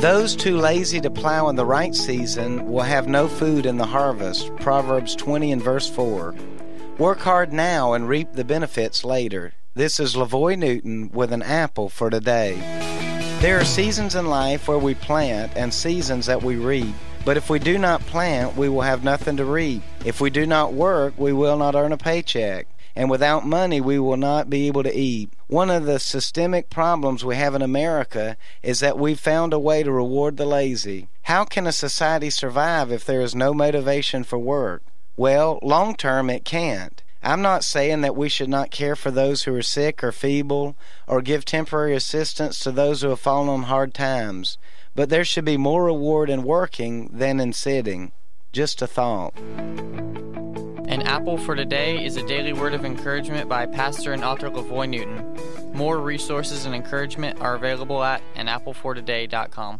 Those too lazy to plow in the right season will have no food in the harvest. Proverbs 20 and verse 4. Work hard now and reap the benefits later. This is LaVoy Newton with an apple for today. There are seasons in life where we plant and seasons that we reap. But if we do not plant, we will have nothing to reap. If we do not work, we will not earn a paycheck and without money we will not be able to eat. One of the systemic problems we have in America is that we've found a way to reward the lazy. How can a society survive if there is no motivation for work? Well, long term it can't. I'm not saying that we should not care for those who are sick or feeble or give temporary assistance to those who have fallen on hard times, but there should be more reward in working than in sitting. Just a thought. An Apple for Today is a daily word of encouragement by pastor and author LaVoy Newton. More resources and encouragement are available at anapplefortoday.com.